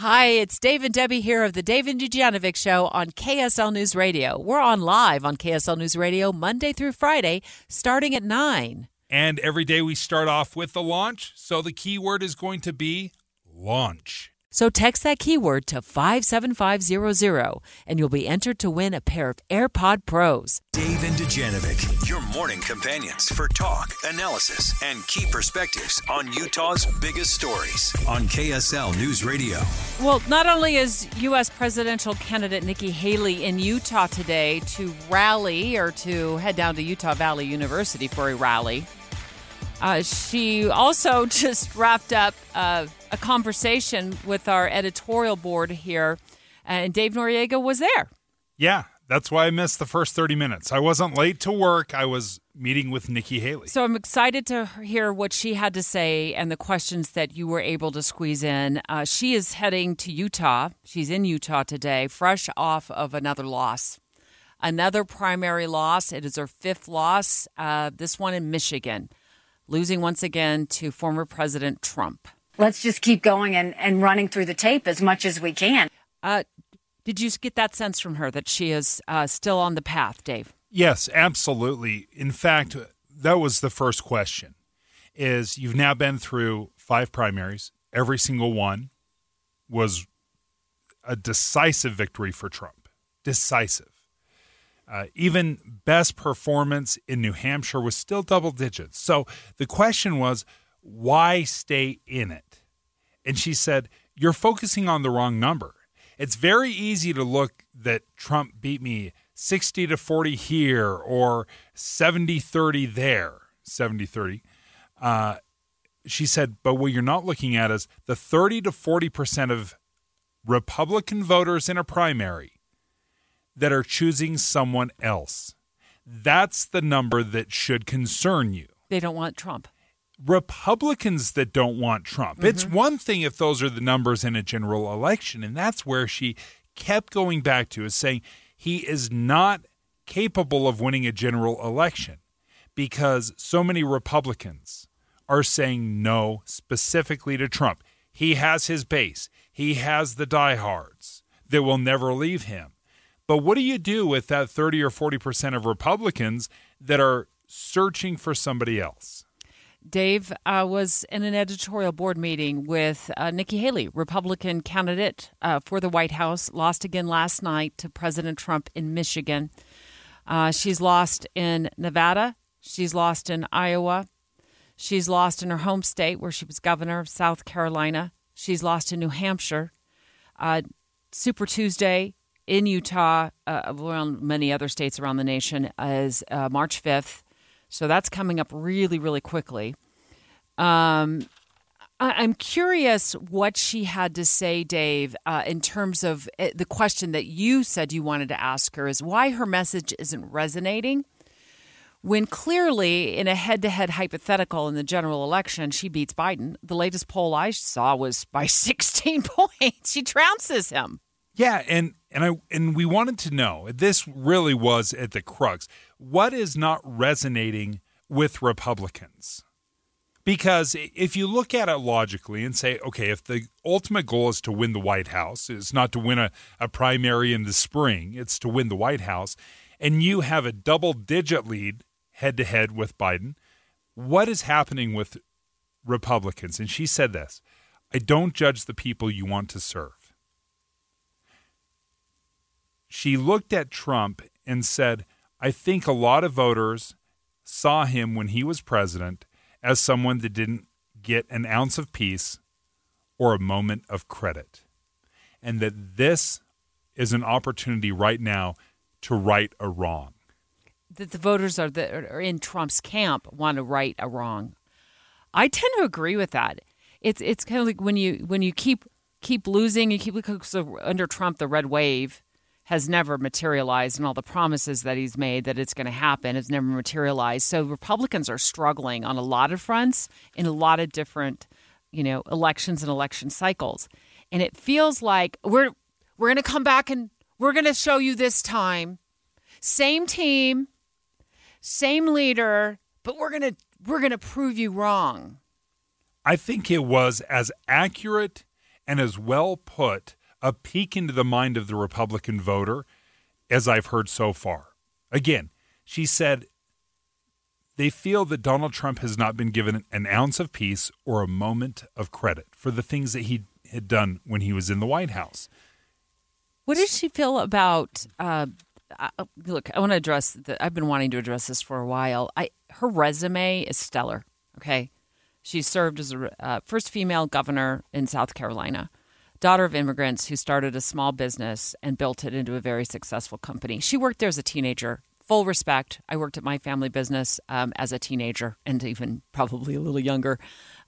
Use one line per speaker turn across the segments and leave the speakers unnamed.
Hi, it's Dave and Debbie here of the Dave and Dujanovic Show on KSL News Radio. We're on live on KSL News Radio Monday through Friday, starting at 9.
And every day we start off with the launch. So the keyword is going to be launch.
So text that keyword to 57500 and you'll be entered to win a pair of AirPod Pros.
Dave and Dujanovic, your morning companions for talk, analysis, and key perspectives on Utah's biggest stories on KSL News Radio.
Well, not only is U.S. presidential candidate Nikki Haley in Utah today to rally or to head down to Utah Valley University for a rally, uh, she also just wrapped up uh, a conversation with our editorial board here, and Dave Noriega was there.
Yeah, that's why I missed the first 30 minutes. I wasn't late to work. I was meeting with Nikki Haley.
So I'm excited to hear what she had to say and the questions that you were able to squeeze in. Uh, she is heading to Utah. She's in Utah today, fresh off of another loss. Another primary loss. It is her fifth loss, uh, this one in Michigan losing once again to former President Trump.
Let's just keep going and, and running through the tape as much as we can.
Uh, did you get that sense from her that she is uh, still on the path, Dave?
Yes, absolutely. In fact, that was the first question. Is you've now been through five primaries. Every single one was a decisive victory for Trump. Decisive. Uh, even best performance in New Hampshire was still double digits. So the question was, why stay in it? And she said, You're focusing on the wrong number. It's very easy to look that Trump beat me 60 to 40 here or 70 30 there, 70 30. Uh, she said, but what you're not looking at is the 30 to 40% of Republican voters in a primary that are choosing someone else. That's the number that should concern you.
They don't want Trump.
Republicans that don't want Trump. Mm-hmm. It's one thing if those are the numbers in a general election, and that's where she kept going back to is saying he is not capable of winning a general election because so many Republicans are saying no specifically to Trump. He has his base. He has the diehards that will never leave him. But what do you do with that 30 or 40% of Republicans that are searching for somebody else?
Dave uh, was in an editorial board meeting with uh, Nikki Haley, Republican candidate uh, for the White House, lost again last night to President Trump in Michigan. Uh, she's lost in Nevada. She's lost in Iowa. She's lost in her home state where she was governor of South Carolina. She's lost in New Hampshire. Uh, Super Tuesday in Utah, uh, around many other states around the nation, is uh, March 5th. So that's coming up really, really quickly. Um, I- am curious what she had to say, Dave, uh, in terms of uh, the question that you said you wanted to ask her is why her message isn't resonating when clearly in a head-to-head hypothetical in the general election she beats biden the latest poll i saw was by 16 points she trounces him
yeah and and I and we wanted to know. This really was at the crux. What is not resonating with Republicans? Because if you look at it logically and say, okay, if the ultimate goal is to win the White House, it's not to win a, a primary in the spring, it's to win the White House, and you have a double digit lead head to head with Biden, what is happening with Republicans? And she said this I don't judge the people you want to serve she looked at Trump and said, I think a lot of voters saw him when he was president as someone that didn't get an ounce of peace or a moment of credit. And that this is an opportunity right now to right a wrong.
That the voters are, that are in Trump's camp want to right a wrong. I tend to agree with that. It's it's kind of like when you when you keep keep losing, you keep so under Trump the red wave has never materialized and all the promises that he's made that it's going to happen has never materialized. So Republicans are struggling on a lot of fronts in a lot of different, you know, elections and election cycles. And it feels like we're we're going to come back and we're going to show you this time same team, same leader, but we're going to we're going to prove you wrong.
I think it was as accurate and as well put a peek into the mind of the Republican voter as I've heard so far. Again, she said they feel that Donald Trump has not been given an ounce of peace or a moment of credit for the things that he had done when he was in the White House.
What does she feel about? Uh, look, I want to address. The, I've been wanting to address this for a while. I her resume is stellar. Okay, she served as a uh, first female governor in South Carolina, daughter of immigrants who started a small business and built it into a very successful company. She worked there as a teenager. Full respect. I worked at my family business um, as a teenager and even probably a little younger.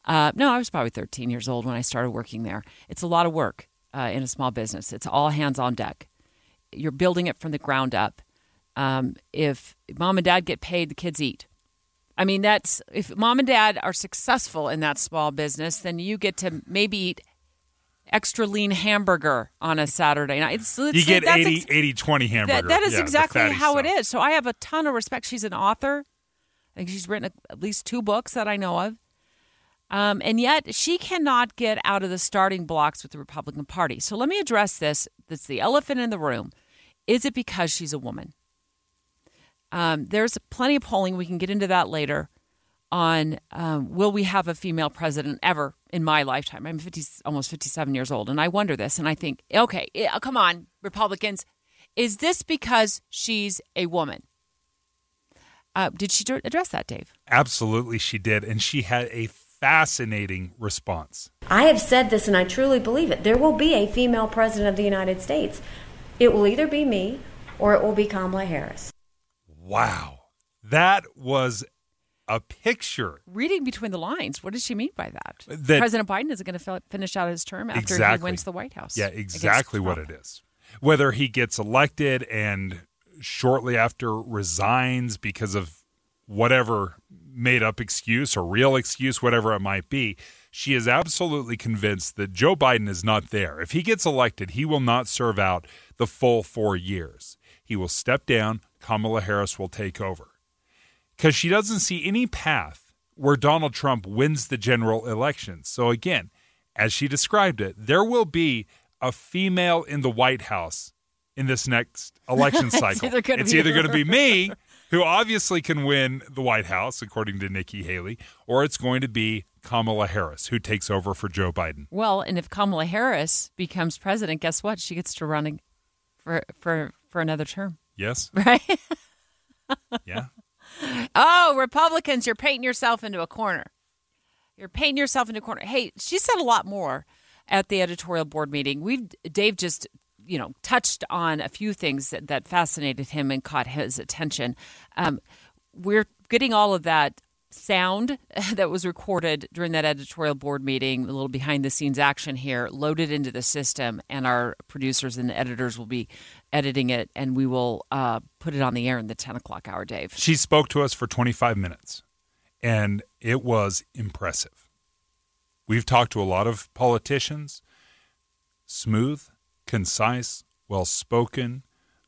Uh, no, I was probably 13 years old when I started working there. It's a lot of work uh, in a small business. It's all hands on deck. You're building it from the ground up. Um, if mom and dad get paid, the kids eat. I mean, that's if mom and dad are successful in that small business, then you get to maybe eat extra lean hamburger on a Saturday night. It's,
it's, you get 80, ex- 80 20 hamburger.
that, that is
yeah,
exactly how
stuff.
it is. So I have a ton of respect. She's an author. I think she's written at least two books that I know of. Um, and yet she cannot get out of the starting blocks with the Republican Party. So let me address this. That's the elephant in the room. Is it because she's a woman? Um, there's plenty of polling. We can get into that later on um, will we have a female president ever in my lifetime? I'm 50, almost 57 years old, and I wonder this. And I think, okay, come on, Republicans. Is this because she's a woman? Uh, did she address that, Dave?
Absolutely, she did. And she had a fascinating response.
I have said this and I truly believe it. There will be a female president of the United States. It will either be me or it will be Kamala Harris.
Wow. That was a picture.
Reading between the lines, what does she mean by that?
that
President Biden isn't going to finish out his term after
exactly.
he wins the White House.
Yeah, exactly what it is. Whether he gets elected and shortly after resigns because of whatever made up excuse or real excuse, whatever it might be, she is absolutely convinced that Joe Biden is not there. If he gets elected, he will not serve out the full four years. He will step down, Kamala Harris will take over. Because she doesn't see any path where Donald Trump wins the general election. So, again, as she described it, there will be a female in the White House in this next election cycle.
it's
either going to be me who obviously can win the White House, according to Nikki Haley, or it's going to be Kamala Harris, who takes over for Joe Biden.
Well, and if Kamala Harris becomes president, guess what? She gets to run for for for another term.
Yes.
Right.
yeah.
Oh, Republicans, you're painting yourself into a corner. You're painting yourself into a corner. Hey, she said a lot more at the editorial board meeting. We've Dave just you know, touched on a few things that, that fascinated him and caught his attention. Um, we're getting all of that sound that was recorded during that editorial board meeting, a little behind the scenes action here, loaded into the system, and our producers and editors will be editing it, and we will uh, put it on the air in the 10 o'clock hour, Dave.
She spoke to us for 25 minutes, and it was impressive. We've talked to a lot of politicians, smooth, concise, well spoken,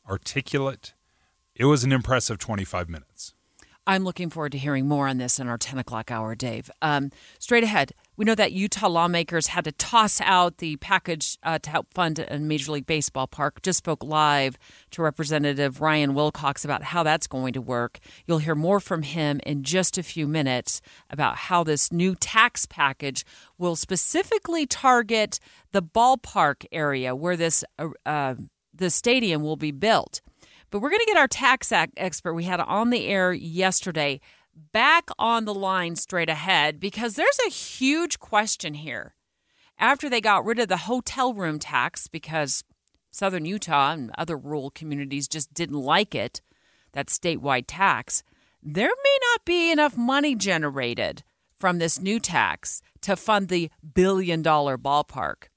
articulate. It was an impressive 25 minutes.
I'm looking forward to hearing more on this in our 10 o'clock hour, Dave. Um, straight ahead, we know that Utah lawmakers had to toss out the package uh, to help fund a Major League Baseball park. Just spoke live to Representative Ryan Wilcox about how that's going to work. You'll hear more from him in just a few minutes about how this new tax package will specifically target the ballpark area where this uh, uh, the stadium will be built. But we're going to get our tax expert we had on the air yesterday back on the line straight ahead because there's a huge question here. After they got rid of the hotel room tax because southern Utah and other rural communities just didn't like it, that statewide tax, there may not be enough money generated from this new tax to fund the billion dollar ballpark.